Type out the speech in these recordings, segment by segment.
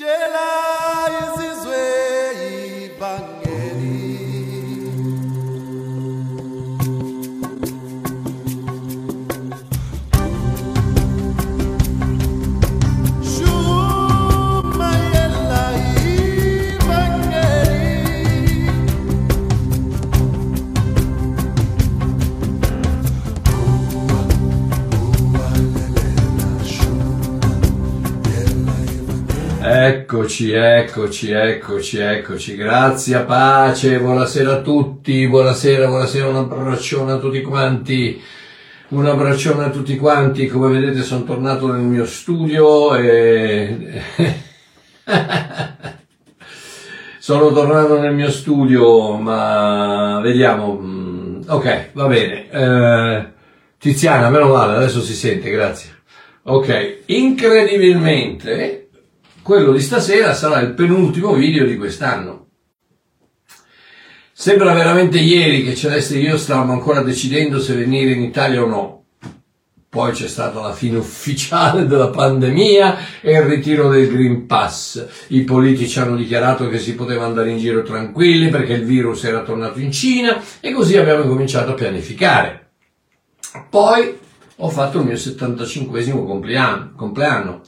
Jedi is Eccoci, eccoci, eccoci, eccoci. Grazie, pace, buonasera a tutti, buonasera, buonasera, un abbraccione a tutti quanti. Un abbraccione a tutti quanti, come vedete sono tornato nel mio studio e... sono tornato nel mio studio, ma vediamo. Mm, ok, va bene. Eh, Tiziana, meno male, adesso si sente, grazie. Ok, incredibilmente quello di stasera sarà il penultimo video di quest'anno. Sembra veramente ieri che Celeste e io stavamo ancora decidendo se venire in Italia o no. Poi c'è stata la fine ufficiale della pandemia e il ritiro del Green Pass. I politici hanno dichiarato che si poteva andare in giro tranquilli perché il virus era tornato in Cina e così abbiamo cominciato a pianificare. Poi ho fatto il mio 75 compleanno, compleanno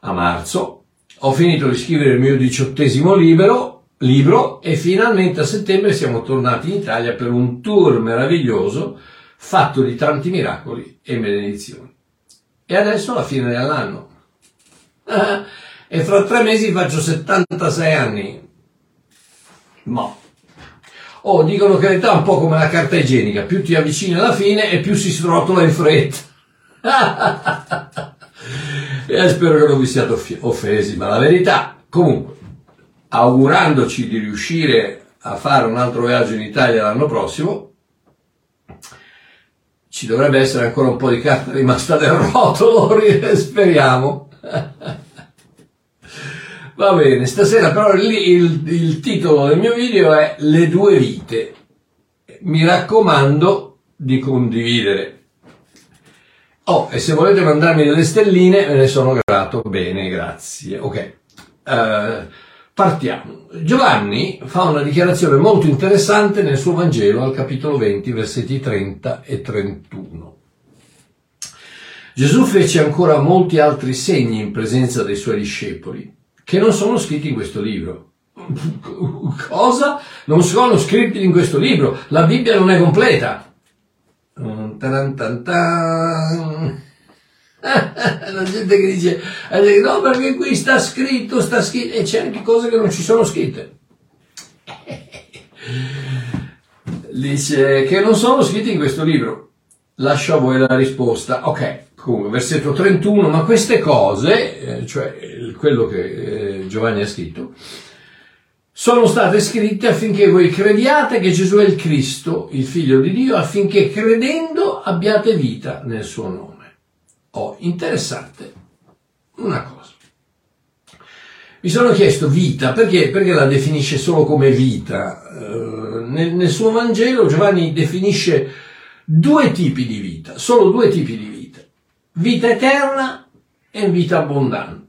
a marzo ho finito di scrivere il mio diciottesimo libro, libro e finalmente a settembre siamo tornati in Italia per un tour meraviglioso fatto di tanti miracoli e benedizioni. E adesso la fine dell'anno. e fra tre mesi faccio 76 anni. Ma. Oh, dicono che l'età è un po' come la carta igienica, più ti avvicini alla fine e più si srotola in fretta. e spero che non vi siate offesi, ma la verità, comunque, augurandoci di riuscire a fare un altro viaggio in Italia l'anno prossimo, ci dovrebbe essere ancora un po' di carta rimasta nel rotolo, speriamo. Va bene, stasera però il, il, il titolo del mio video è Le due vite. Mi raccomando di condividere Oh, e se volete mandarmi delle stelline, ve ne sono grato. Bene, grazie. Ok. Uh, partiamo. Giovanni fa una dichiarazione molto interessante nel suo Vangelo al capitolo 20, versetti 30 e 31. Gesù fece ancora molti altri segni in presenza dei suoi discepoli, che non sono scritti in questo libro. Cosa? Non sono scritti in questo libro. La Bibbia non è completa. Taran, tan, tan. La gente che dice, no perché qui sta scritto, sta scritto, e c'è anche cose che non ci sono scritte. Dice che non sono scritte in questo libro. Lascio a voi la risposta. Ok, comunque, versetto 31, ma queste cose, eh, cioè quello che eh, Giovanni ha scritto, sono state scritte affinché voi crediate che Gesù è il Cristo, il Figlio di Dio, affinché credendo abbiate vita nel suo nome. Oh, interessante una cosa. Mi sono chiesto vita, perché? Perché la definisce solo come vita. Uh, nel, nel suo Vangelo Giovanni definisce due tipi di vita, solo due tipi di vita. Vita eterna e vita abbondante.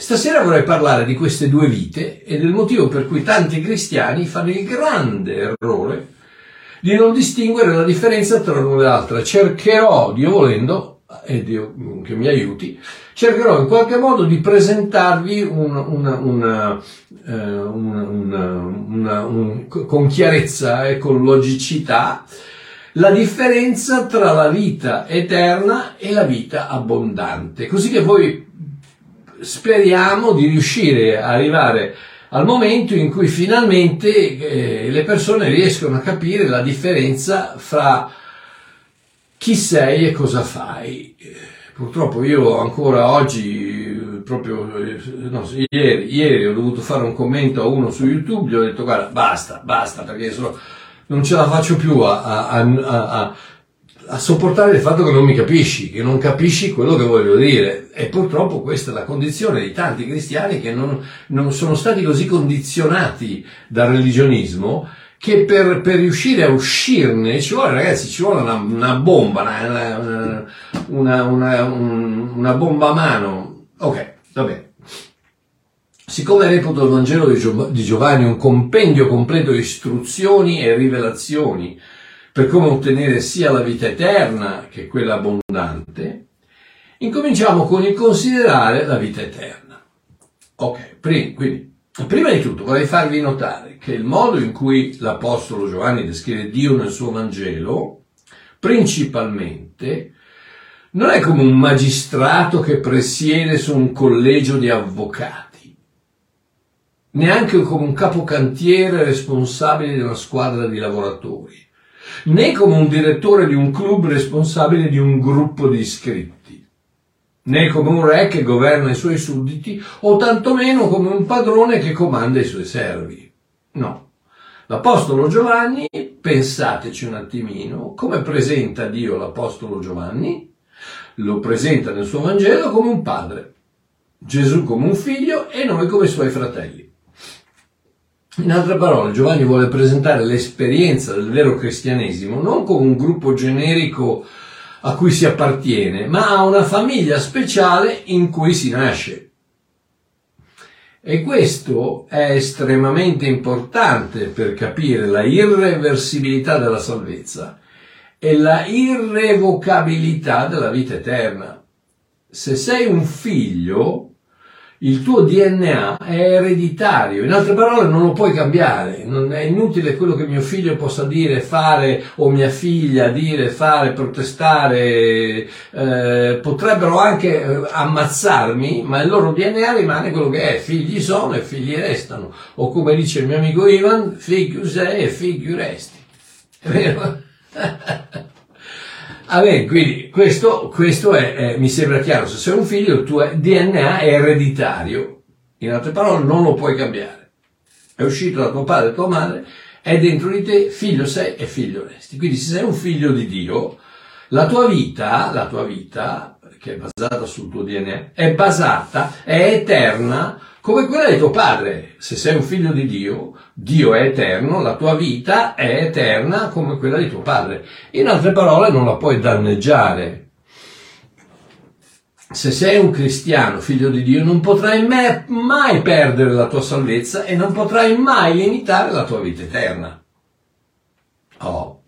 Stasera vorrei parlare di queste due vite e del motivo per cui tanti cristiani fanno il grande errore di non distinguere la differenza tra l'una e l'altra. Cercherò, Dio volendo, e Dio che mi aiuti, cercherò in qualche modo di presentarvi una, una, una, eh, un, con chiarezza e con logicità la differenza tra la vita eterna e la vita abbondante, così che voi speriamo di riuscire a arrivare al momento in cui finalmente eh, le persone riescono a capire la differenza fra chi sei e cosa fai. Purtroppo io ancora oggi, proprio no, ieri, ieri, ho dovuto fare un commento a uno su YouTube, gli ho detto guarda basta, basta perché sono, non ce la faccio più a, a, a, a sopportare il fatto che non mi capisci, che non capisci quello che voglio dire. E purtroppo questa è la condizione di tanti cristiani che non, non sono stati così condizionati dal religionismo che per, per, riuscire a uscirne ci vuole, ragazzi, ci vuole una, una bomba, una, una, una, bomba a mano. Ok, va bene. Siccome reputo il Vangelo di Giovanni un compendio completo di istruzioni e rivelazioni per come ottenere sia la vita eterna che quella abbondante, incominciamo con il considerare la vita eterna. Ok, quindi, prima di tutto vorrei farvi notare che il modo in cui l'Apostolo Giovanni descrive Dio nel suo Vangelo, principalmente, non è come un magistrato che presiede su un collegio di avvocati neanche come un capocantiere responsabile di una squadra di lavoratori, né come un direttore di un club responsabile di un gruppo di iscritti, né come un re che governa i suoi sudditi, o tantomeno come un padrone che comanda i suoi servi. No. L'Apostolo Giovanni, pensateci un attimino, come presenta Dio l'Apostolo Giovanni? Lo presenta nel suo Vangelo come un padre, Gesù come un figlio e noi come suoi fratelli. In altre parole, Giovanni vuole presentare l'esperienza del vero cristianesimo non come un gruppo generico a cui si appartiene, ma a una famiglia speciale in cui si nasce. E questo è estremamente importante per capire la irreversibilità della salvezza e la irrevocabilità della vita eterna. Se sei un figlio, il tuo DNA è ereditario, in altre parole non lo puoi cambiare, non è inutile quello che mio figlio possa dire, fare o mia figlia dire, fare, protestare, eh, potrebbero anche eh, ammazzarmi, ma il loro DNA rimane quello che è, figli sono e figli restano, o come dice il mio amico Ivan, figlio sei e figlio resti. È vero? Ah quindi questo, questo è, è, mi sembra chiaro, se sei un figlio il tuo DNA è ereditario, in altre parole non lo puoi cambiare, è uscito da tuo padre e tua madre, è dentro di te, figlio sei e figlio resti. Quindi se sei un figlio di Dio, la tua vita, la tua vita, che è basata sul tuo DNA, è basata, è eterna come quella di tuo padre. Se sei un figlio di Dio, Dio è eterno, la tua vita è eterna come quella di tuo padre. In altre parole, non la puoi danneggiare. Se sei un cristiano, figlio di Dio, non potrai mai perdere la tua salvezza e non potrai mai limitare la tua vita eterna. Oh.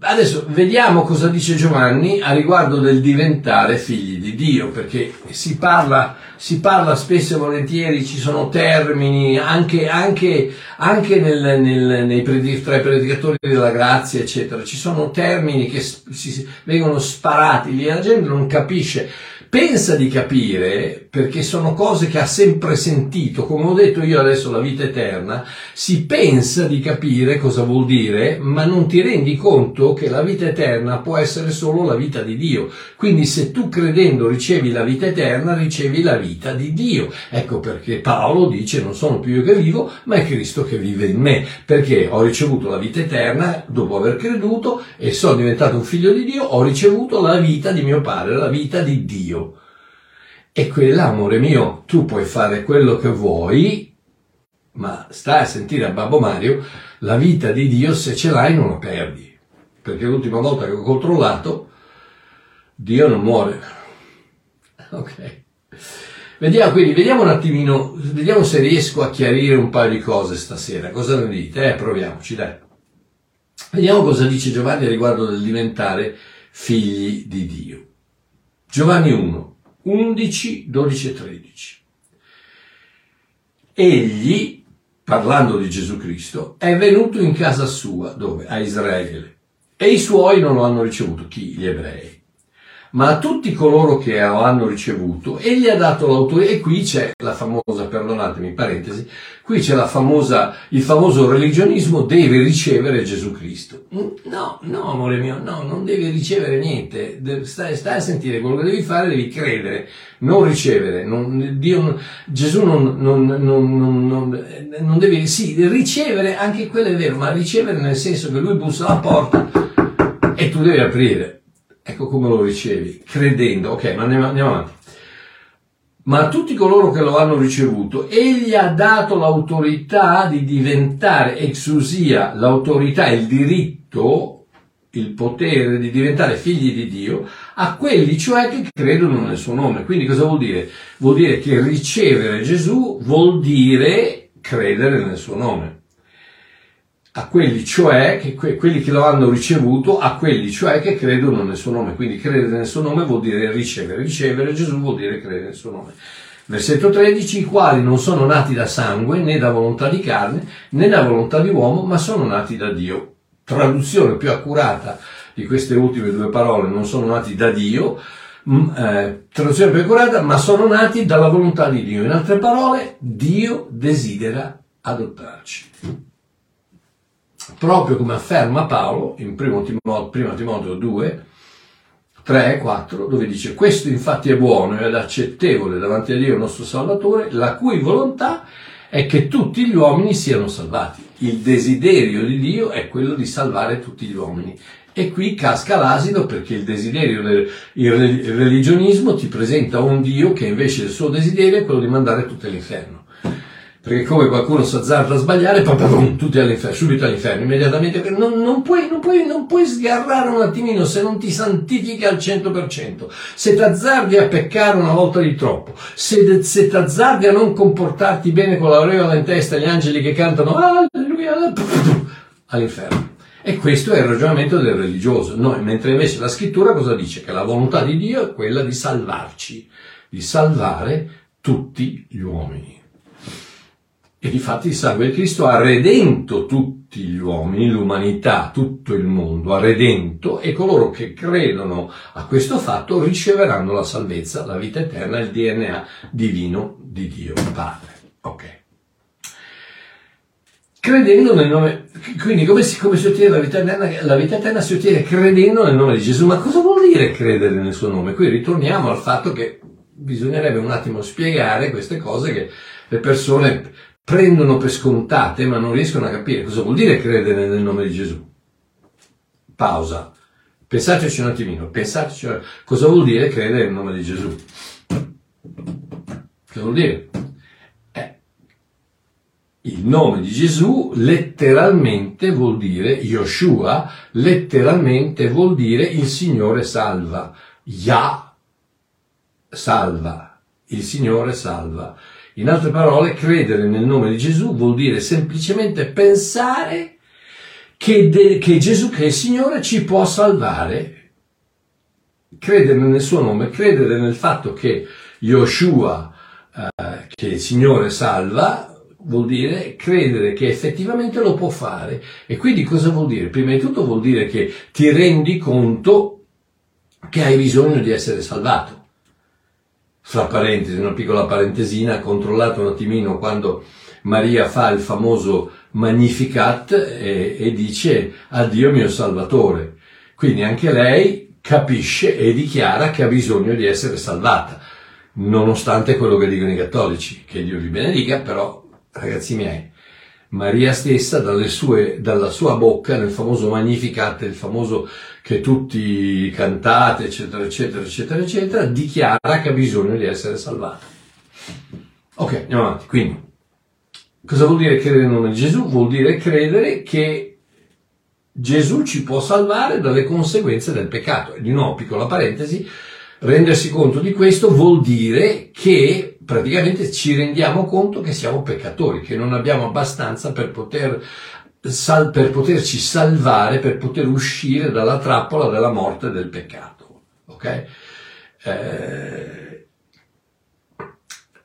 Adesso vediamo cosa dice Giovanni a riguardo del diventare figli di Dio, perché si parla, si parla spesso e volentieri, ci sono termini, anche, anche, anche nel, nel, nei tra i predicatori della grazia, eccetera, ci sono termini che si, vengono sparati. Lì, la gente non capisce pensa di capire, perché sono cose che ha sempre sentito, come ho detto io adesso la vita eterna, si pensa di capire cosa vuol dire, ma non ti rendi conto che la vita eterna può essere solo la vita di Dio. Quindi se tu credendo ricevi la vita eterna, ricevi la vita di Dio. Ecco perché Paolo dice non sono più io che vivo, ma è Cristo che vive in me, perché ho ricevuto la vita eterna dopo aver creduto e sono diventato un figlio di Dio, ho ricevuto la vita di mio padre, la vita di Dio. E quella, amore mio, tu puoi fare quello che vuoi, ma stai a sentire a Babbo Mario, la vita di Dio se ce l'hai non la perdi. Perché l'ultima volta che ho controllato, Dio non muore. Ok. Vediamo, quindi, vediamo un attimino, vediamo se riesco a chiarire un paio di cose stasera. Cosa ne dite? Eh, proviamoci, dai. Vediamo cosa dice Giovanni riguardo del diventare figli di Dio. Giovanni 1, 11, 12 e 13. Egli, parlando di Gesù Cristo, è venuto in casa sua, dove? A Israele. E i suoi non lo hanno ricevuto, chi? Gli ebrei ma a tutti coloro che lo hanno ricevuto, egli ha dato l'autorità, e qui c'è la famosa, perdonatemi, parentesi, qui c'è la famosa, il famoso religionismo, deve ricevere Gesù Cristo. No, no, amore mio, no, non devi ricevere niente, stai, stai a sentire, quello che devi fare devi credere, non ricevere, non, Dio, Gesù non, non, non, deve, sì, ricevere, anche quello è vero, ma ricevere nel senso che lui bussa alla porta e tu devi aprire. Ecco come lo ricevi, credendo. Ok, ma andiamo, andiamo avanti. Ma a tutti coloro che lo hanno ricevuto, egli ha dato l'autorità di diventare exusia, l'autorità, il diritto il potere di diventare figli di Dio a quelli cioè che credono nel suo nome. Quindi cosa vuol dire? Vuol dire che ricevere Gesù vuol dire credere nel suo nome. A quelli cioè, che, quelli che lo hanno ricevuto, a quelli cioè che credono nel suo nome. Quindi credere nel suo nome vuol dire ricevere. Ricevere Gesù vuol dire credere nel suo nome. Versetto 13, i quali non sono nati da sangue, né da volontà di carne, né da volontà di uomo, ma sono nati da Dio traduzione più accurata di queste ultime due parole, non sono nati da Dio, mm, eh, traduzione più accurata, ma sono nati dalla volontà di Dio. In altre parole, Dio desidera adottarci. Proprio come afferma Paolo in 1 Timoteo, 1 Timoteo 2, 3 e 4, dove dice questo infatti è buono ed accettevole davanti a Dio nostro Salvatore, la cui volontà è che tutti gli uomini siano salvati. Il desiderio di Dio è quello di salvare tutti gli uomini. E qui casca l'asino perché il desiderio del il religionismo ti presenta un Dio che invece il suo desiderio è quello di mandare tutti all'inferno perché come qualcuno si azzarda a sbagliare, pum, tutti all'inferno, subito all'inferno, immediatamente, non, non, puoi, non, puoi, non puoi sgarrare un attimino se non ti santifichi al 100%, se ti azzardi a peccare una volta di troppo, se, se ti azzardi a non comportarti bene con l'aureola in testa gli angeli che cantano alleluia, all'inferno. E questo è il ragionamento del religioso, Noi, mentre invece la scrittura cosa dice? Che la volontà di Dio è quella di salvarci, di salvare tutti gli uomini. E difatti il sangue di Cristo ha redento tutti gli uomini, l'umanità, tutto il mondo, ha redento e coloro che credono a questo fatto riceveranno la salvezza, la vita eterna, il DNA divino di Dio Padre. Ok. Credendo nel nome, quindi come si, come si ottiene la vita, eterna? La vita eterna si ottiene credendo nel nome di Gesù. Ma cosa vuol dire credere nel suo nome? Qui ritorniamo al fatto che bisognerebbe un attimo spiegare queste cose che le persone prendono per scontate ma non riescono a capire cosa vuol dire credere nel nome di Gesù. Pausa. Pensateci un attimino, pensateci cosa vuol dire credere nel nome di Gesù. Cosa vuol dire? Eh, il nome di Gesù letteralmente vuol dire, Yoshua letteralmente vuol dire il Signore salva. Yah salva. Il Signore salva. In altre parole, credere nel nome di Gesù vuol dire semplicemente pensare che, de, che Gesù, che il Signore, ci può salvare. Credere nel suo nome, credere nel fatto che Yoshua, eh, che il Signore salva, vuol dire credere che effettivamente lo può fare. E quindi cosa vuol dire? Prima di tutto vuol dire che ti rendi conto che hai bisogno di essere salvato fra parentesi, una piccola parentesina, controllato un attimino quando Maria fa il famoso Magnificat e, e dice addio mio Salvatore. Quindi anche lei capisce e dichiara che ha bisogno di essere salvata, nonostante quello che dicono i cattolici, che Dio vi benedica, però ragazzi miei, Maria stessa sue, dalla sua bocca nel famoso Magnificat, il famoso che tutti cantate, eccetera, eccetera, eccetera, eccetera, dichiara che ha bisogno di essere salvata. Ok, andiamo avanti. Quindi, cosa vuol dire credere nel nome di Gesù? Vuol dire credere che Gesù ci può salvare dalle conseguenze del peccato. E di nuovo, piccola parentesi, rendersi conto di questo vuol dire che praticamente ci rendiamo conto che siamo peccatori, che non abbiamo abbastanza per poter sal- per poterci salvare, per poter uscire dalla trappola della morte e del peccato. Ok? Eh,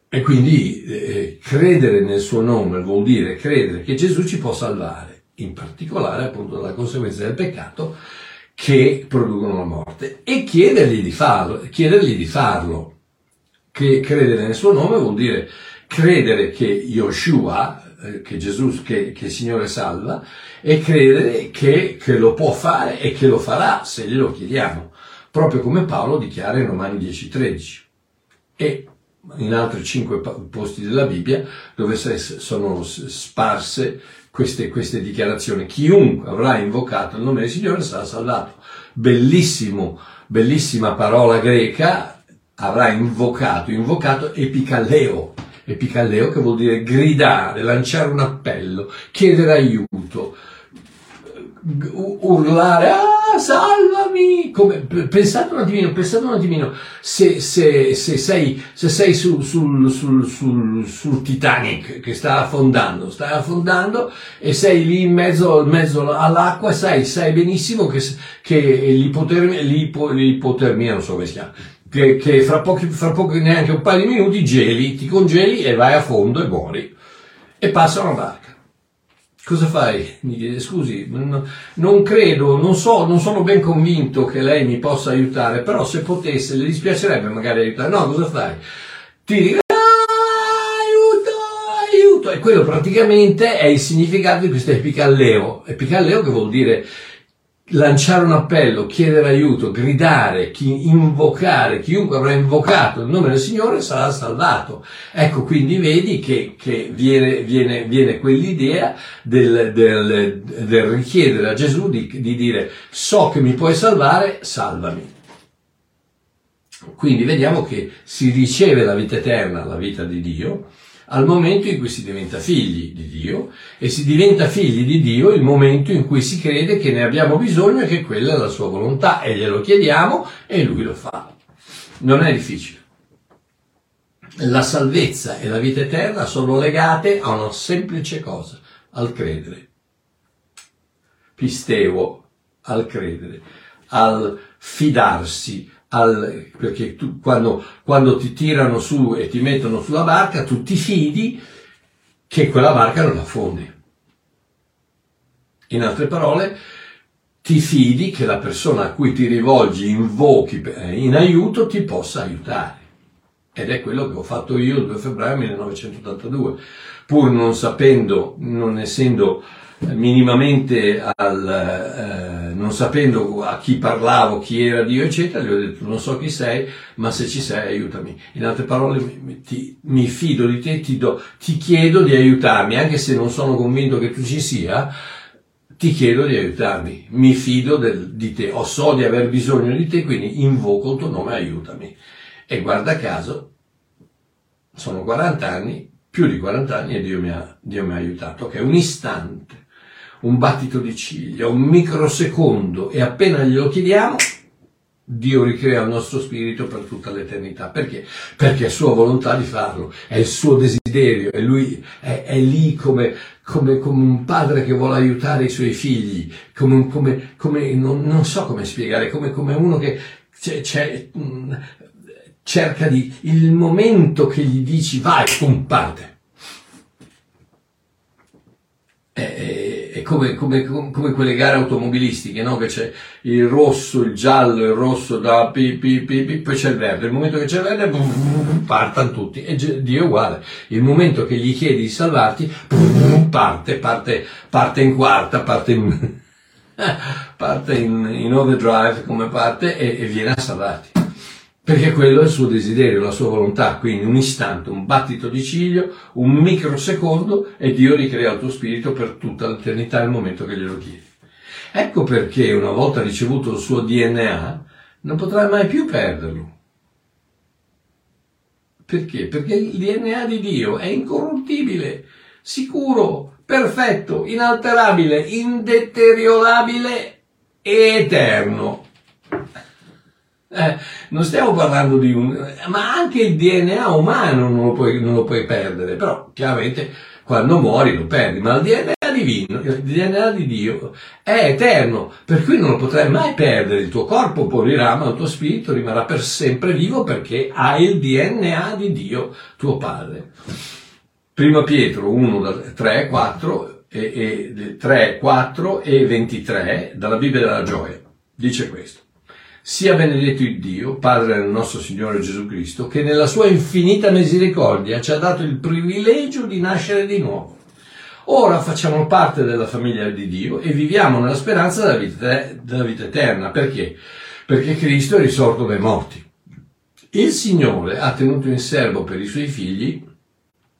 e quindi eh, credere nel suo nome vuol dire credere che Gesù ci può salvare, in particolare appunto dalla conseguenza del peccato che producono la morte, e chiedergli di farlo. Chiedergli di farlo che credere nel suo nome vuol dire credere che Yoshua, eh, che Gesù, che, che il Signore salva, e credere che, che, lo può fare e che lo farà se glielo chiediamo, proprio come Paolo dichiara in Romani 10:13 e in altri cinque posti della Bibbia dove sono sparse queste, queste dichiarazioni. Chiunque avrà invocato il nome del Signore sarà salvato. Bellissimo, bellissima parola greca avrà invocato, invocato epicalleo, epicalleo che vuol dire gridare, lanciare un appello, chiedere aiuto, urlare, ah, salvami! Come, pensate un attimino, pensate un attimino, se, se, se sei, se sei su, sul, sul, sul, sul, Titanic che sta affondando, stai affondando e sei lì in mezzo, in mezzo all'acqua sai, sai benissimo che, che l'ipotermia, l'ipo, l'ipotermia, non so come si chiama, che, che fra pochi, fra pochi, neanche un paio di minuti geli, ti congeli e vai a fondo e muori. E passa una barca. Cosa fai? Mi chiede, scusi, non credo, non so, non sono ben convinto che lei mi possa aiutare, però se potesse, le dispiacerebbe magari aiutare. No, cosa fai? Ti dico, aiuto, aiuto. E quello praticamente è il significato di questo epicalleo. Epicalleo che vuol dire lanciare un appello, chiedere aiuto, gridare, chi, invocare, chiunque avrà invocato il nome del Signore sarà salvato. Ecco, quindi vedi che, che viene, viene, viene, quell'idea del, del, del, richiedere a Gesù di, di dire so che mi puoi salvare, salvami. Quindi vediamo che si riceve la vita eterna, la vita di Dio, al momento in cui si diventa figli di Dio e si diventa figli di Dio il momento in cui si crede che ne abbiamo bisogno e che quella è la sua volontà e glielo chiediamo e lui lo fa. Non è difficile. La salvezza e la vita eterna sono legate a una semplice cosa, al credere. Pisteo, al credere, al fidarsi, al, perché tu, quando, quando ti tirano su e ti mettono sulla barca, tu ti fidi che quella barca non affondi. In altre parole, ti fidi che la persona a cui ti rivolgi, invochi in aiuto, ti possa aiutare. Ed è quello che ho fatto io il 2 febbraio 1982, pur non sapendo, non essendo minimamente al, eh, non sapendo a chi parlavo, chi era Dio, eccetera, gli ho detto non so chi sei, ma se ci sei aiutami. In altre parole, mi, ti, mi fido di te, ti, do, ti chiedo di aiutarmi, anche se non sono convinto che tu ci sia, ti chiedo di aiutarmi, mi fido del, di te, o so di aver bisogno di te, quindi invoco il tuo nome, aiutami. E guarda caso, sono 40 anni, più di 40 anni e Dio mi ha, Dio mi ha aiutato, che è un istante un battito di ciglia, un microsecondo e appena glielo chiediamo, Dio ricrea il nostro spirito per tutta l'eternità. Perché? Perché è sua volontà di farlo, è il suo desiderio, e lui è, è lì come, come, come, un padre che vuole aiutare i suoi figli, come, come, come non, non, so come spiegare, come, uno che c'è, c'è, cerca di, il momento che gli dici vai, pum, parte. È, come, come, come, quelle gare automobilistiche, no? Che c'è il rosso, il giallo, il rosso da pi, pi, pi, pi poi c'è il verde. Il momento che c'è il verde, partono tutti. E Dio è uguale. Il momento che gli chiedi di salvarti, parte, parte, parte in quarta, parte in, parte in, in overdrive come parte e, e viene a salvarti. Perché quello è il suo desiderio, la sua volontà, quindi un istante, un battito di ciglio, un microsecondo e Dio ricrea il tuo spirito per tutta l'eternità nel momento che glielo chiedi. Ecco perché una volta ricevuto il suo DNA non potrai mai più perderlo. Perché? Perché il DNA di Dio è incorruttibile, sicuro, perfetto, inalterabile, indeteriorabile e eterno. Eh, non stiamo parlando di un... ma anche il DNA umano non lo, puoi, non lo puoi perdere, però chiaramente quando muori lo perdi, ma il DNA divino, il DNA di Dio è eterno, per cui non lo potrai mai perdere, il tuo corpo morirà, ma il tuo spirito rimarrà per sempre vivo perché hai il DNA di Dio, tuo Padre. Prima Pietro 1, 3, 4 e, e 3, 4 e 23 dalla Bibbia della gioia dice questo. Sia benedetto il Dio, Padre del nostro Signore Gesù Cristo, che nella sua infinita misericordia ci ha dato il privilegio di nascere di nuovo. Ora facciamo parte della famiglia di Dio e viviamo nella speranza della vita, della vita eterna. Perché? Perché Cristo è risorto dai morti. Il Signore ha tenuto in serbo per i suoi figli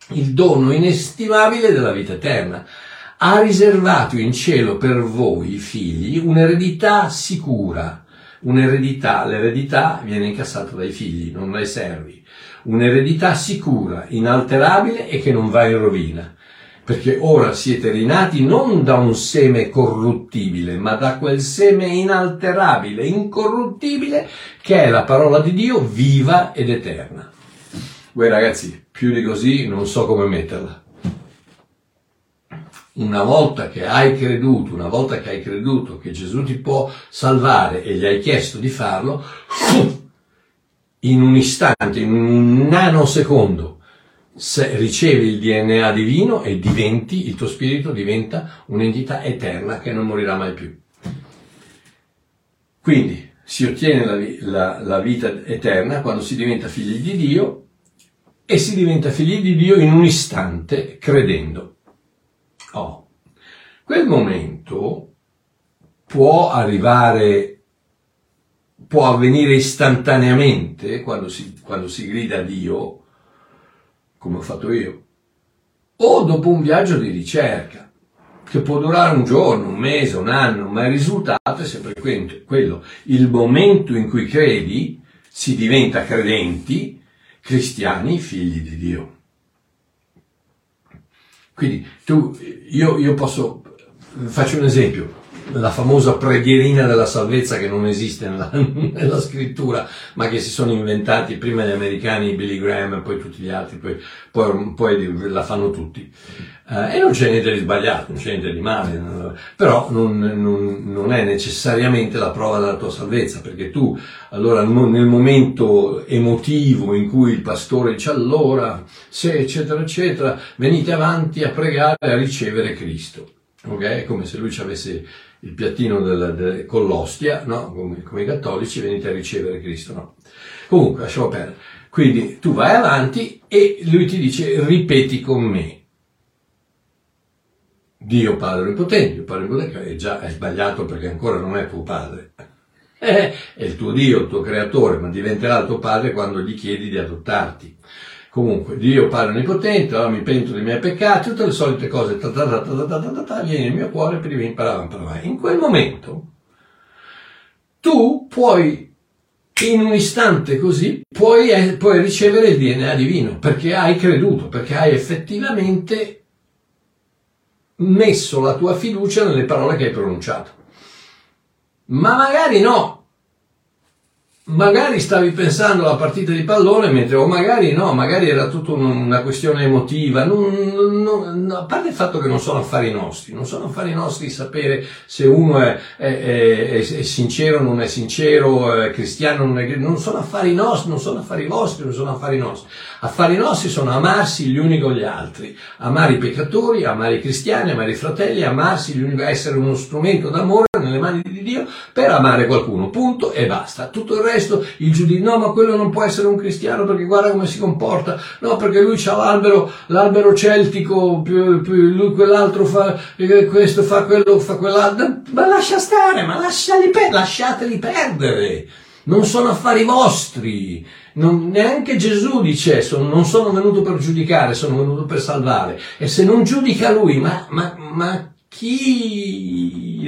il dono inestimabile della vita eterna. Ha riservato in cielo per voi, figli, un'eredità sicura Un'eredità, l'eredità viene incassata dai figli, non dai servi. Un'eredità sicura, inalterabile e che non va in rovina. perché ora siete rinati non da un seme corruttibile, ma da quel seme inalterabile, incorruttibile, che è la parola di Dio viva ed eterna. Voi ragazzi, più di così non so come metterla. Una volta che hai creduto, una volta che hai creduto che Gesù ti può salvare e gli hai chiesto di farlo, in un istante, in un nanosecondo, se ricevi il DNA divino e diventi, il tuo spirito diventa un'entità eterna che non morirà mai più. Quindi si ottiene la, la, la vita eterna quando si diventa figli di Dio e si diventa figli di Dio in un istante credendo. Oh, quel momento può arrivare, può avvenire istantaneamente quando si, quando si grida a Dio, come ho fatto io, o dopo un viaggio di ricerca, che può durare un giorno, un mese, un anno, ma il risultato è sempre quello. Il momento in cui credi si diventa credenti, cristiani, figli di Dio. Quindi tu, io, io posso, faccio un esempio, la famosa preghierina della salvezza che non esiste nella, nella, scrittura, ma che si sono inventati prima gli americani, Billy Graham e poi tutti gli altri, poi, poi, poi la fanno tutti. Eh, e non c'è niente di sbagliato, non c'è niente di male, però non, non, non, è necessariamente la prova della tua salvezza, perché tu allora nel momento emotivo in cui il pastore dice allora, se eccetera eccetera, venite avanti a pregare e a ricevere Cristo. Ok? È come se lui ci avesse il piattino del, del, con l'ostia, no? come, come, i cattolici, venite a ricevere Cristo. No? Comunque, lasciamo perdere. Quindi tu vai avanti e lui ti dice ripeti con me. Dio Padre Onnipotente, Dio Padre Onnipotente è già è sbagliato perché ancora non è tuo padre. È il tuo Dio, il tuo creatore, ma diventerà il tuo padre quando gli chiedi di adottarti. Comunque, Dio Padre Onnipotente, allora mi pento dei miei peccati, tutte le solite cose, ta ta ta ta ta ta ta, ta viene nel mio cuore per imparare, imparare. In quel momento, tu puoi, in un istante così, puoi, eh, puoi ricevere il DNA divino, perché hai creduto, perché hai effettivamente messo la tua fiducia nelle parole che hai pronunciato. Ma magari no, magari stavi pensando alla partita di pallone mentre, o magari no, magari era tutta una questione emotiva, non, non, a parte il fatto che non sono affari nostri, non sono affari nostri sapere se uno è, è, è, è sincero o non è sincero, è cristiano o non è non sono affari nostri, non sono affari vostri, non sono affari nostri. Affari nostri sono amarsi gli uni con gli altri, amare i peccatori, amare i cristiani, amare i fratelli, amarsi gli uni, essere uno strumento d'amore nelle mani di Dio per amare qualcuno, punto e basta. Tutto il resto, il giudizio, no, ma quello non può essere un cristiano perché guarda come si comporta, no, perché lui ha l'albero, l'albero celtico, più, più, lui quell'altro fa, questo fa quello, fa quell'altro, ma lascia stare, ma lasciali per, lasciateli perdere. Non sono affari vostri, non, neanche Gesù dice sono, non sono venuto per giudicare, sono venuto per salvare. E se non giudica lui, ma, ma, ma chi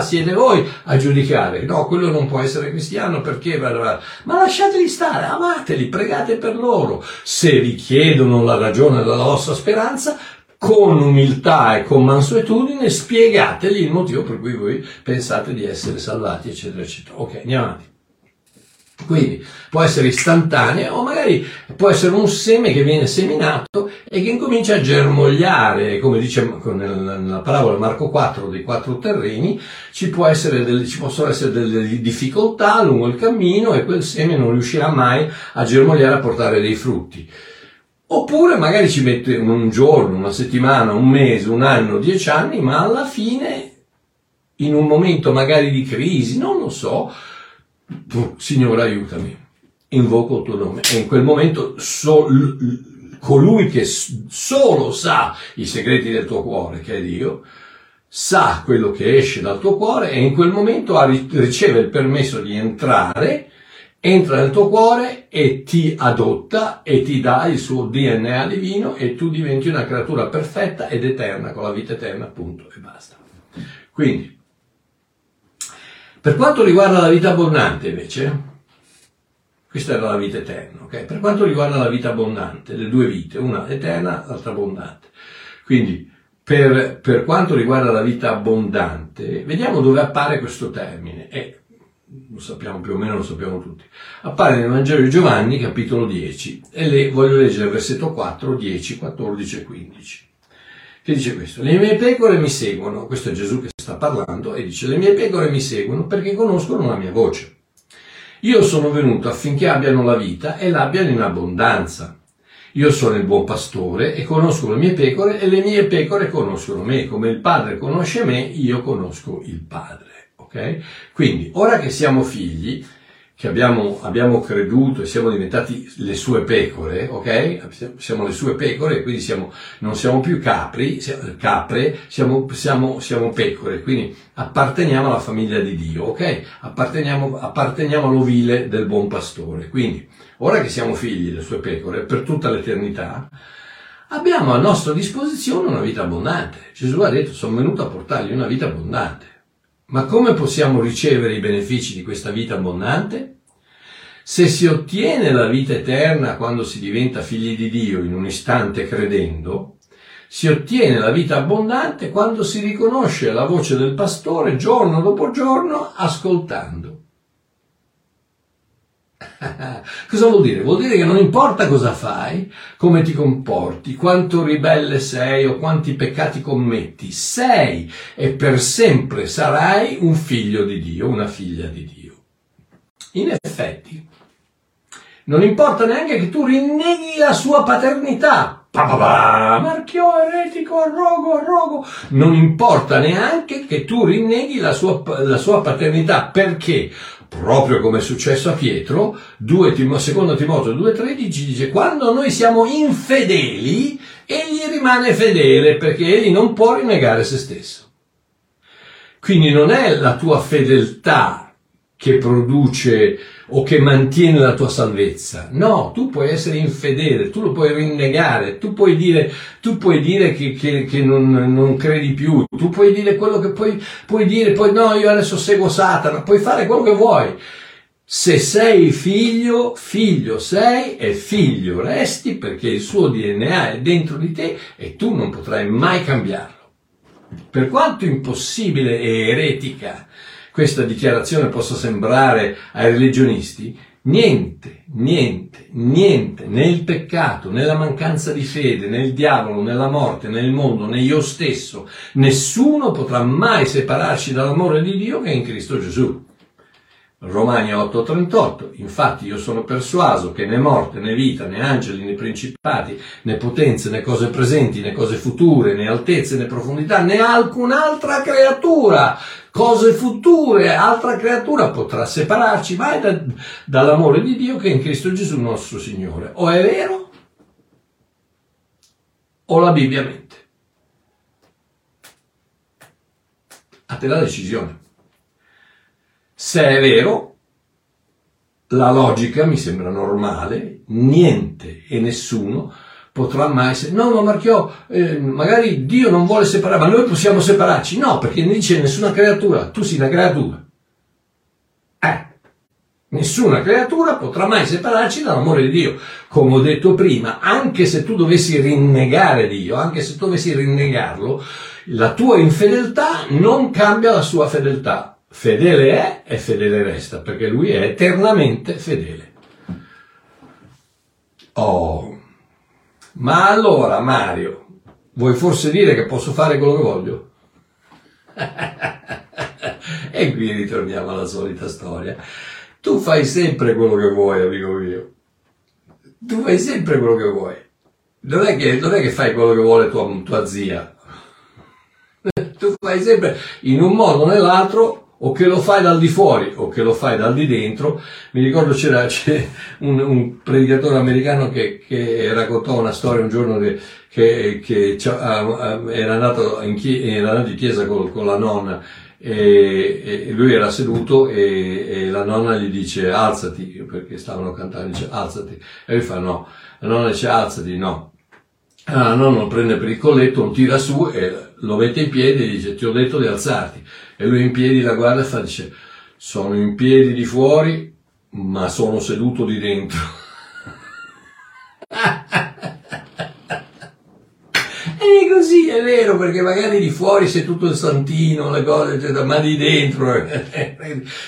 siete voi a giudicare? No, quello non può essere cristiano perché, ma lasciateli stare, amateli, pregate per loro. Se vi chiedono la ragione della vostra speranza, con umiltà e con mansuetudine spiegategli il motivo per cui voi pensate di essere salvati, eccetera, eccetera. Ok, andiamo avanti. Quindi può essere istantanea o magari può essere un seme che viene seminato e che incomincia a germogliare, come dice nella parabola Marco 4 dei quattro terreni, ci, delle, ci, possono essere delle difficoltà lungo il cammino e quel seme non riuscirà mai a germogliare, a portare dei frutti. Oppure magari ci mette un giorno, una settimana, un mese, un anno, dieci anni, ma alla fine, in un momento magari di crisi, non lo so, Signore aiutami, invoco il tuo nome. E in quel momento so, colui che solo sa i segreti del tuo cuore, che è Dio, sa quello che esce dal tuo cuore e in quel momento riceve il permesso di entrare, entra nel tuo cuore e ti adotta e ti dà il suo DNA divino e tu diventi una creatura perfetta ed eterna, con la vita eterna, appunto, e basta. Quindi, per quanto riguarda la vita abbondante, invece, questa era la vita eterna, ok? Per quanto riguarda la vita abbondante, le due vite, una eterna, l'altra abbondante. Quindi, per, per, quanto riguarda la vita abbondante, vediamo dove appare questo termine. E lo sappiamo più o meno, lo sappiamo tutti. Appare nel Vangelo di Giovanni, capitolo 10, e le, voglio leggere versetto 4, 10, 14 e 15 che dice questo, le mie pecore mi seguono, questo è Gesù che sta parlando, e dice, le mie pecore mi seguono perché conoscono la mia voce. Io sono venuto affinché abbiano la vita e l'abbiano in abbondanza. Io sono il buon pastore e conosco le mie pecore e le mie pecore conoscono me. Come il Padre conosce me, io conosco il Padre. Ok? Quindi, ora che siamo figli, che abbiamo, abbiamo, creduto e siamo diventati le sue pecore, ok? Siamo le sue pecore, quindi siamo, non siamo più capri, siamo, capre, siamo, siamo, siamo, pecore, quindi apparteniamo alla famiglia di Dio, ok? Apparteniamo, apparteniamo all'ovile del buon pastore. Quindi, ora che siamo figli delle sue pecore, per tutta l'eternità, abbiamo a nostra disposizione una vita abbondante. Gesù ha detto, sono venuto a portargli una vita abbondante. Ma come possiamo ricevere i benefici di questa vita abbondante? Se si ottiene la vita eterna quando si diventa figli di Dio in un istante credendo, si ottiene la vita abbondante quando si riconosce la voce del pastore giorno dopo giorno ascoltando. cosa vuol dire? Vuol dire che non importa cosa fai, come ti comporti, quanto ribelle sei o quanti peccati commetti, sei e per sempre sarai un figlio di Dio, una figlia di Dio. In effetti, non importa neanche che tu rinneghi la sua paternità. Pa, marchio eretico, arrogo, arrogo. Non importa neanche che tu rinneghi la sua, la sua paternità. Perché? Proprio come è successo a Pietro, 2 Tim- secondo Timoteo 2,13 dice quando noi siamo infedeli, egli rimane fedele perché egli non può rinnegare se stesso. Quindi non è la tua fedeltà che produce o che mantiene la tua salvezza. No, tu puoi essere infedele, tu lo puoi rinnegare, tu puoi dire, tu puoi dire che, che, che non, non, credi più, tu puoi dire quello che puoi, puoi dire, poi no, io adesso seguo Satana, puoi fare quello che vuoi. Se sei figlio, figlio sei e figlio resti perché il suo DNA è dentro di te e tu non potrai mai cambiarlo. Per quanto impossibile e eretica questa dichiarazione possa sembrare ai religionisti, niente, niente, niente, né il peccato, né la mancanza di fede, né il diavolo, né la morte, né il mondo, né io stesso, nessuno potrà mai separarci dall'amore di Dio che è in Cristo Gesù. Romani 8:38, infatti io sono persuaso che né morte, né vita, né angeli, né principati, né potenze, né cose presenti, né cose future, né altezze, né profondità, né alcun'altra creatura, cose future, altra creatura potrà separarci mai da, dall'amore di Dio che è in Cristo Gesù nostro Signore. O è vero o la Bibbia mente. A te la decisione. Se è vero, la logica mi sembra normale, niente e nessuno potrà mai essere. No, ma Marchiò, eh, magari Dio non vuole separare, ma noi possiamo separarci. No, perché non dice nessuna creatura, tu sei una creatura. Eh, nessuna creatura potrà mai separarci dall'amore di Dio. Come ho detto prima, anche se tu dovessi rinnegare Dio, anche se tu dovessi rinnegarlo, la tua infedeltà non cambia la sua fedeltà fedele è e fedele resta, perché lui è eternamente fedele. Oh, ma allora Mario, vuoi forse dire che posso fare quello che voglio? e qui ritorniamo alla solita storia. Tu fai sempre quello che vuoi, amico mio. Tu fai sempre quello che vuoi. Non è che, non è che fai quello che vuole tua, tua zia. tu fai sempre in un modo o nell'altro o che lo fai dal di fuori o che lo fai dal di dentro. Mi ricordo c'era, un, un, predicatore americano che, che, raccontò una storia un giorno che, che, che era, andato in chiesa, con, con la nonna e, e, lui era seduto e, e, la nonna gli dice alzati perché stavano cantando dice alzati e lui fa no la nonna dice alzati no. Allora la nonna lo prende per il colletto lo tira su e lo mette in piedi e dice ti ho detto di alzarti e lui in piedi la guarda e fa, dice, sono in piedi di fuori, ma sono seduto di dentro. e così è vero, perché magari di fuori sei tutto il santino, le cose, ma di dentro.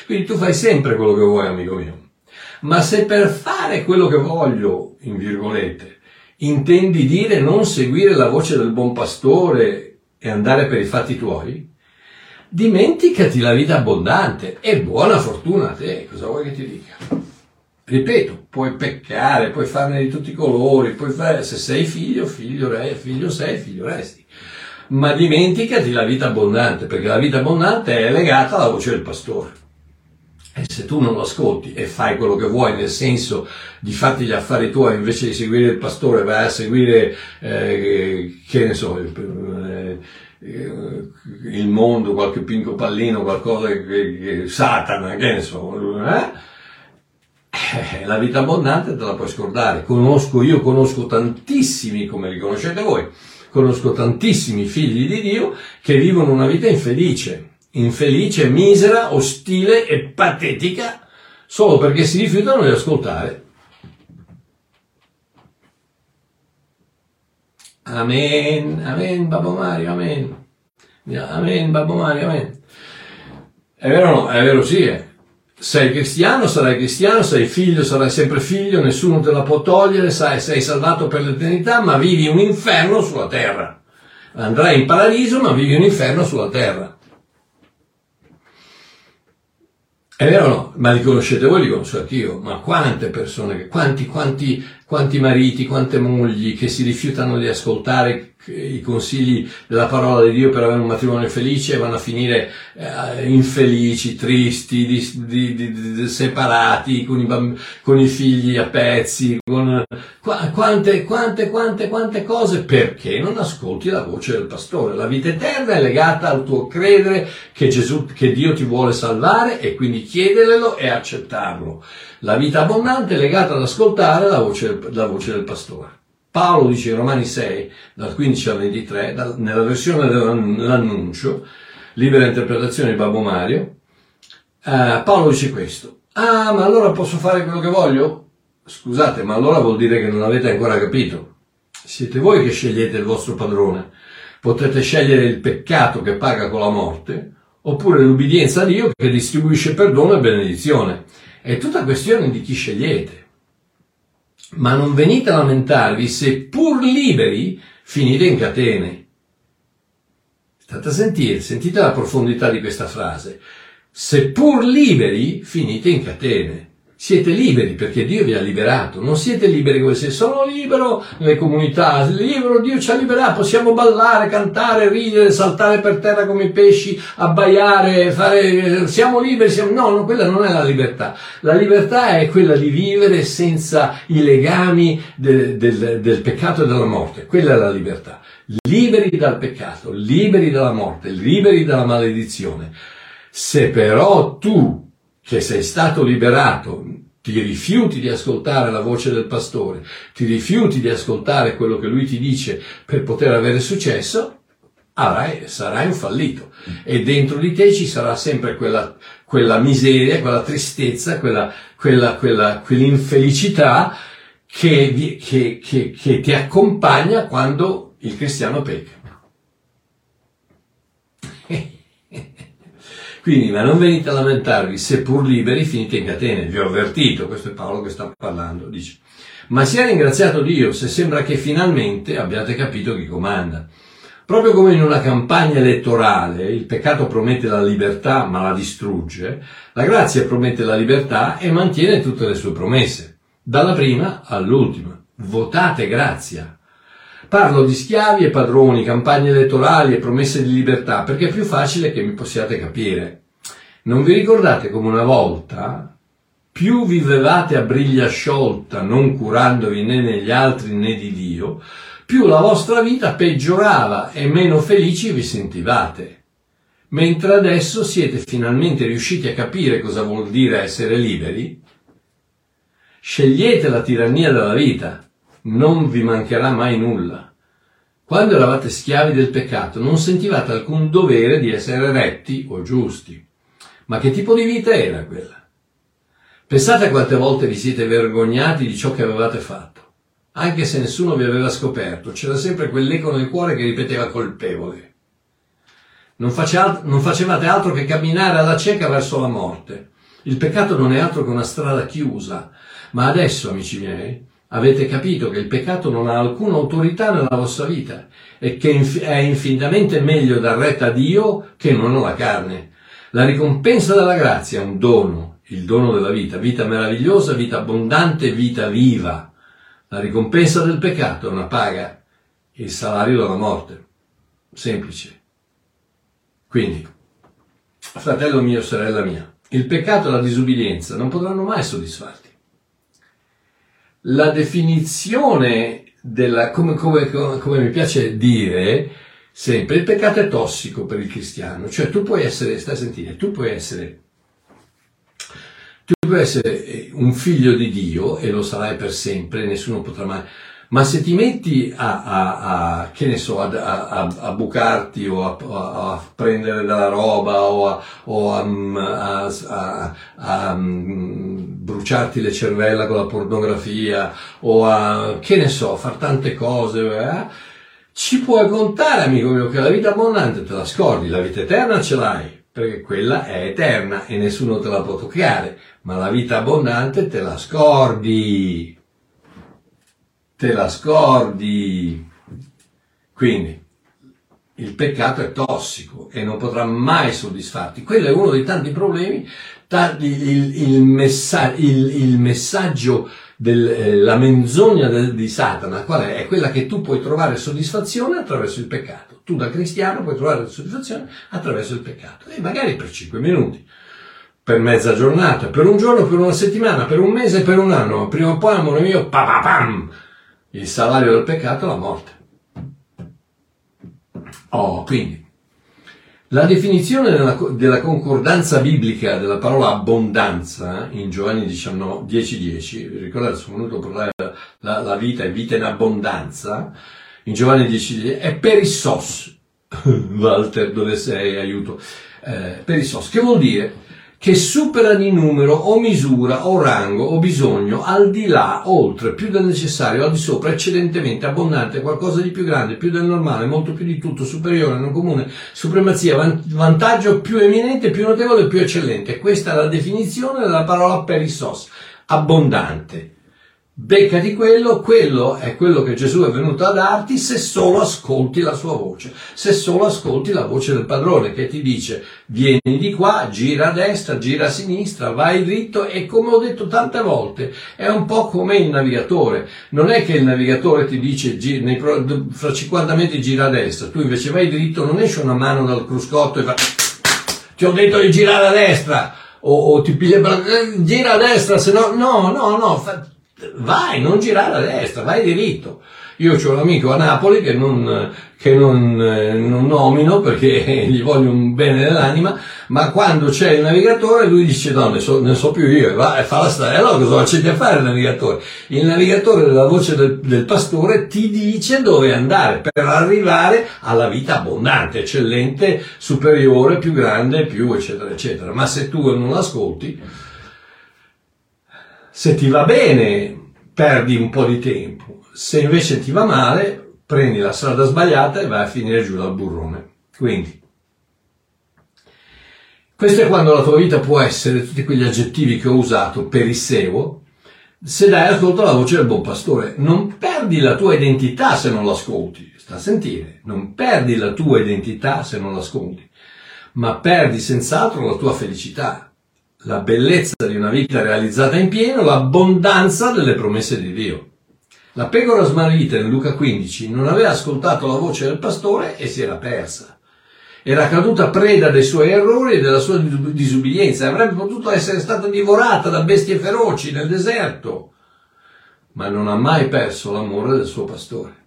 Quindi tu fai sempre quello che vuoi, amico mio. Ma se per fare quello che voglio, in virgolette, intendi dire non seguire la voce del buon pastore e andare per i fatti tuoi, dimenticati la vita abbondante e buona fortuna a te, cosa vuoi che ti dica? Ripeto, puoi peccare, puoi farne di tutti i colori, puoi fare, se sei figlio, figlio, re, figlio sei, figlio resti. Ma dimenticati la vita abbondante, perché la vita abbondante è legata alla voce del pastore. E se tu non lo ascolti e fai quello che vuoi, nel senso di farti gli affari tuoi, invece di seguire il pastore, vai a seguire, eh, che ne so, eh, il mondo, qualche pinco pallino, qualcosa che, che Satana, che ne so, eh? eh? la vita abbondante te la puoi scordare. Conosco, io conosco tantissimi, come li conoscete voi, conosco tantissimi figli di Dio che vivono una vita infelice infelice, misera, ostile e patetica solo perché si rifiutano di ascoltare. Amen, amen, Babbo Mario, amen. Amen, Babbo Mario, amen. È vero o no? È vero sì, è. Sei cristiano, sarai cristiano, sei figlio, sarai sempre figlio, nessuno te la può togliere, sai, sei salvato per l'eternità, ma vivi un inferno sulla terra. Andrai in paradiso, ma vivi un inferno sulla terra. È vero o no? Ma li conoscete voi, li conosco anch'io, ma quante persone, quanti, quanti, quanti mariti, quante mogli che si rifiutano di ascoltare i consigli della parola di Dio per avere un matrimonio felice e vanno a finire eh, infelici, tristi, di, di, di, separati, con i, bamb- con i, figli a pezzi, con qu- quante, quante, quante, quante cose, perché non ascolti la voce del pastore? La vita eterna è legata al tuo credere che Gesù, che Dio ti vuole salvare e quindi chiederlo e accettarlo. La vita abbondante è legata ad ascoltare la voce, la voce del pastore. Paolo dice in Romani 6, dal 15 al 23, nella versione dell'annuncio, libera interpretazione di Babbo Mario, eh, Paolo dice questo. Ah, ma allora posso fare quello che voglio? Scusate, ma allora vuol dire che non avete ancora capito. Siete voi che scegliete il vostro padrone. Potete scegliere il peccato che paga con la morte, oppure l'ubbidienza a Dio che distribuisce perdono e benedizione. È tutta questione di chi scegliete ma non venite a lamentarvi se pur liberi finite in catene. State a sentire, sentite la profondità di questa frase. Se pur liberi finite in catene. Siete liberi perché Dio vi ha liberato, non siete liberi come se sono libero nelle comunità, libero Dio ci ha liberato, possiamo ballare, cantare, ridere, saltare per terra come i pesci, abbaiare, fare, siamo liberi, siamo... no, no, quella non è la libertà. La libertà è quella di vivere senza i legami del, del, del peccato e della morte, quella è la libertà. Liberi dal peccato, liberi dalla morte, liberi dalla maledizione. Se però tu che sei stato liberato, ti rifiuti di ascoltare la voce del pastore, ti rifiuti di ascoltare quello che lui ti dice per poter avere successo, avrai, sarai un fallito. E dentro di te ci sarà sempre quella, quella miseria, quella tristezza, quella, quella, quella, quell'infelicità che, che, che, che ti accompagna quando il cristiano pecca. Quindi, ma non venite a lamentarvi, seppur liberi finite in catene, vi ho avvertito, questo è Paolo che sta parlando, dice. Ma sia ringraziato Dio se sembra che finalmente abbiate capito chi comanda. Proprio come in una campagna elettorale il peccato promette la libertà ma la distrugge, la grazia promette la libertà e mantiene tutte le sue promesse, dalla prima all'ultima. Votate grazia. Parlo di schiavi e padroni, campagne elettorali e promesse di libertà perché è più facile che mi possiate capire. Non vi ricordate come una volta più vivevate a briglia sciolta, non curandovi né negli altri né di Dio, più la vostra vita peggiorava e meno felici vi sentivate. Mentre adesso siete finalmente riusciti a capire cosa vuol dire essere liberi, scegliete la tirannia della vita non vi mancherà mai nulla. Quando eravate schiavi del peccato non sentivate alcun dovere di essere retti o giusti. Ma che tipo di vita era quella? Pensate a quante volte vi siete vergognati di ciò che avevate fatto. anche se nessuno vi aveva scoperto, c'era sempre quell'eco nel cuore che ripeteva colpevole. Non, faceva, non facevate altro che camminare alla cieca verso la morte. Il peccato non è altro che una strada chiusa. Ma adesso, amici miei, avete capito che il peccato non ha alcuna autorità nella vostra vita e che è infinitamente meglio dar retta a Dio che non alla carne. La ricompensa della grazia è un dono, il dono della vita, vita meravigliosa, vita abbondante, vita viva. La ricompensa del peccato è una paga, il salario della morte. Semplice. Quindi, fratello mio, sorella mia, il peccato e la disubbidienza non potranno mai soddisfarti. La definizione della, come, come, come mi piace dire sempre, il peccato è tossico per il cristiano, cioè tu puoi essere, stai a sentire, tu puoi essere tu puoi essere un figlio di Dio e lo sarai per sempre, nessuno potrà mai, ma se ti metti a, a, a che ne so, a, a bucarti o a, prendere della roba o, o a, bruciarti le cervella con la pornografia o a, che ne so, far tante cose, eh, ci puoi contare, amico mio, che la vita abbondante te la scordi, la vita eterna ce l'hai, perché quella è eterna e nessuno te la può toccare, ma la vita abbondante te la scordi te la scordi. Quindi il peccato è tossico e non potrà mai soddisfarti. Quello è uno dei tanti problemi, il, il, messa, il, il messaggio della eh, menzogna del, di Satana, qual è? È quella che tu puoi trovare soddisfazione attraverso il peccato. Tu da cristiano puoi trovare soddisfazione attraverso il peccato, e magari per 5 minuti, per mezza giornata, per un giorno, per una settimana, per un mese, per un anno. Prima o poi, amore mio, pa, pa, pam, il salario del peccato è la morte. Oh, quindi, la definizione della, della, concordanza biblica della parola abbondanza in Giovanni 19, 10, 10, ricordate, sono venuto a parlare la, la vita e vita in abbondanza, in Giovanni 10, 10 è perissos. Walter, dove sei? Aiuto. Eh, perissos, che vuol dire che supera di numero o misura o rango o bisogno al di là, oltre, più del necessario, al di sopra, eccedentemente, abbondante, qualcosa di più grande, più del normale, molto più di tutto, superiore, non comune, supremazia, vantaggio più eminente, più notevole, più eccellente. Questa è la definizione della parola perissos, abbondante. Beccati quello, quello è quello che Gesù è venuto a darti se solo ascolti la sua voce, se solo ascolti la voce del padrone che ti dice vieni di qua, gira a destra, gira a sinistra, vai dritto e come ho detto tante volte è un po' come il navigatore, non è che il navigatore ti dice fra 50 metri gira a destra, tu invece vai dritto, non esce una mano dal cruscotto e fa ti ho detto di girare a destra o, o ti piglia, eh, gira a destra, se no, no, no, no, vai, non girare a destra, vai diritto. Io ho un amico a Napoli che non, che non, eh, non nomino perché gli voglio un bene nell'anima, ma quando c'è il navigatore lui dice no, ne so, ne so più io, e va e fa la strada. Allora cosa accetti a fare il navigatore? Il navigatore della voce del, del pastore ti dice dove andare per arrivare alla vita abbondante, eccellente, superiore, più grande, più eccetera, eccetera. Ma se tu non l'ascolti, se ti va bene, perdi un po' di tempo. Se invece ti va male, prendi la strada sbagliata e vai a finire giù dal burrone. Quindi, questo è quando la tua vita può essere tutti quegli aggettivi che ho usato per il sevo, se dai ascolto alla voce del buon pastore. Non perdi la tua identità se non l'ascolti. Sta a sentire. Non perdi la tua identità se non l'ascolti. Ma perdi senz'altro la tua felicità la bellezza di una vita realizzata in pieno, l'abbondanza delle promesse di Dio. La pecora smarrita in Luca 15 non aveva ascoltato la voce del pastore e si era persa. Era caduta preda dei suoi errori e della sua disubbidienza avrebbe potuto essere stata divorata da bestie feroci nel deserto, ma non ha mai perso l'amore del suo pastore,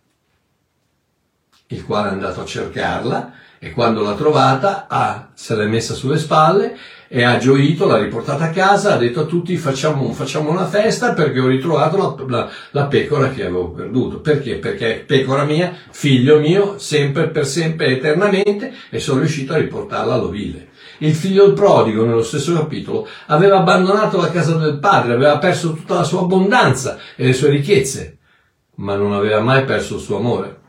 il quale è andato a cercarla e quando l'ha trovata ah, se l'è messa sulle spalle e ha gioito, l'ha riportata a casa, ha detto a tutti facciamo, facciamo una festa perché ho ritrovato la, la, la, pecora che avevo perduto. Perché? Perché è pecora mia, figlio mio, sempre, per sempre, eternamente e sono riuscito a riportarla all'ovile. Il figlio prodigo, nello stesso capitolo, aveva abbandonato la casa del padre, aveva perso tutta la sua abbondanza e le sue ricchezze ma non aveva mai perso il suo amore.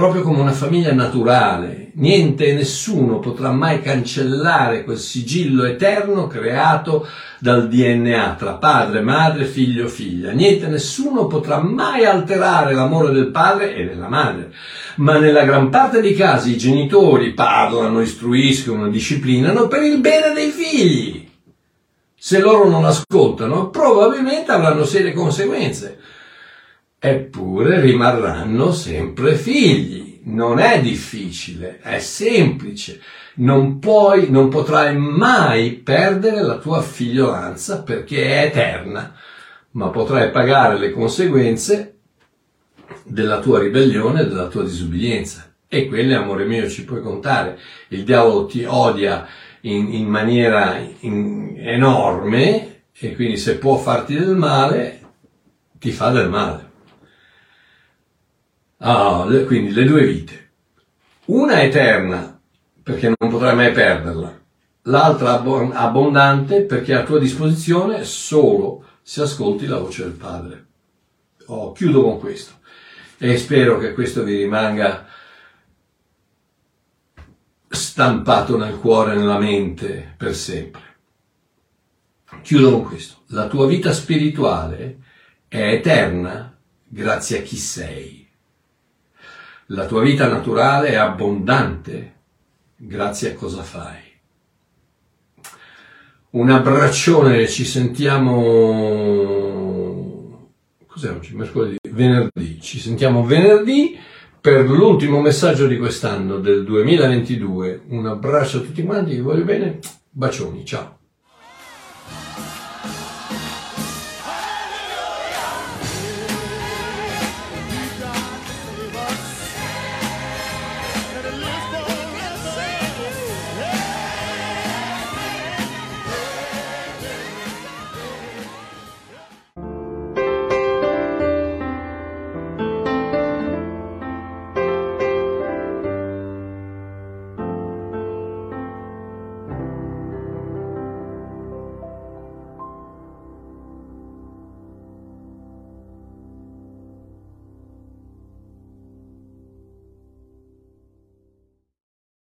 Proprio come una famiglia naturale, niente e nessuno potrà mai cancellare quel sigillo eterno creato dal DNA tra padre, madre, figlio, figlia. Niente e nessuno potrà mai alterare l'amore del padre e della madre. Ma nella gran parte dei casi i genitori parlano, istruiscono, disciplinano per il bene dei figli. Se loro non ascoltano, probabilmente avranno serie conseguenze. Eppure rimarranno sempre figli. Non è difficile, è semplice. Non puoi, non potrai mai perdere la tua figliolanza perché è eterna, ma potrai pagare le conseguenze della tua ribellione e della tua disubbidienza. E quelle, amore mio, ci puoi contare. Il diavolo ti odia in, in maniera in, enorme e quindi se può farti del male, ti fa del male. Ah, quindi le due vite. Una eterna, perché non potrai mai perderla. L'altra abbondante, perché è a tua disposizione solo se ascolti la voce del Padre. Oh, chiudo con questo e spero che questo vi rimanga stampato nel cuore e nella mente per sempre. Chiudo con questo. La tua vita spirituale è eterna grazie a chi sei. La tua vita naturale è abbondante grazie a cosa fai. Un abbraccione, ci sentiamo... Cos'è oggi? Mercoledì? Venerdì. Ci sentiamo venerdì per l'ultimo messaggio di quest'anno, del 2022. Un abbraccio a tutti quanti, vi voglio bene, bacioni, ciao.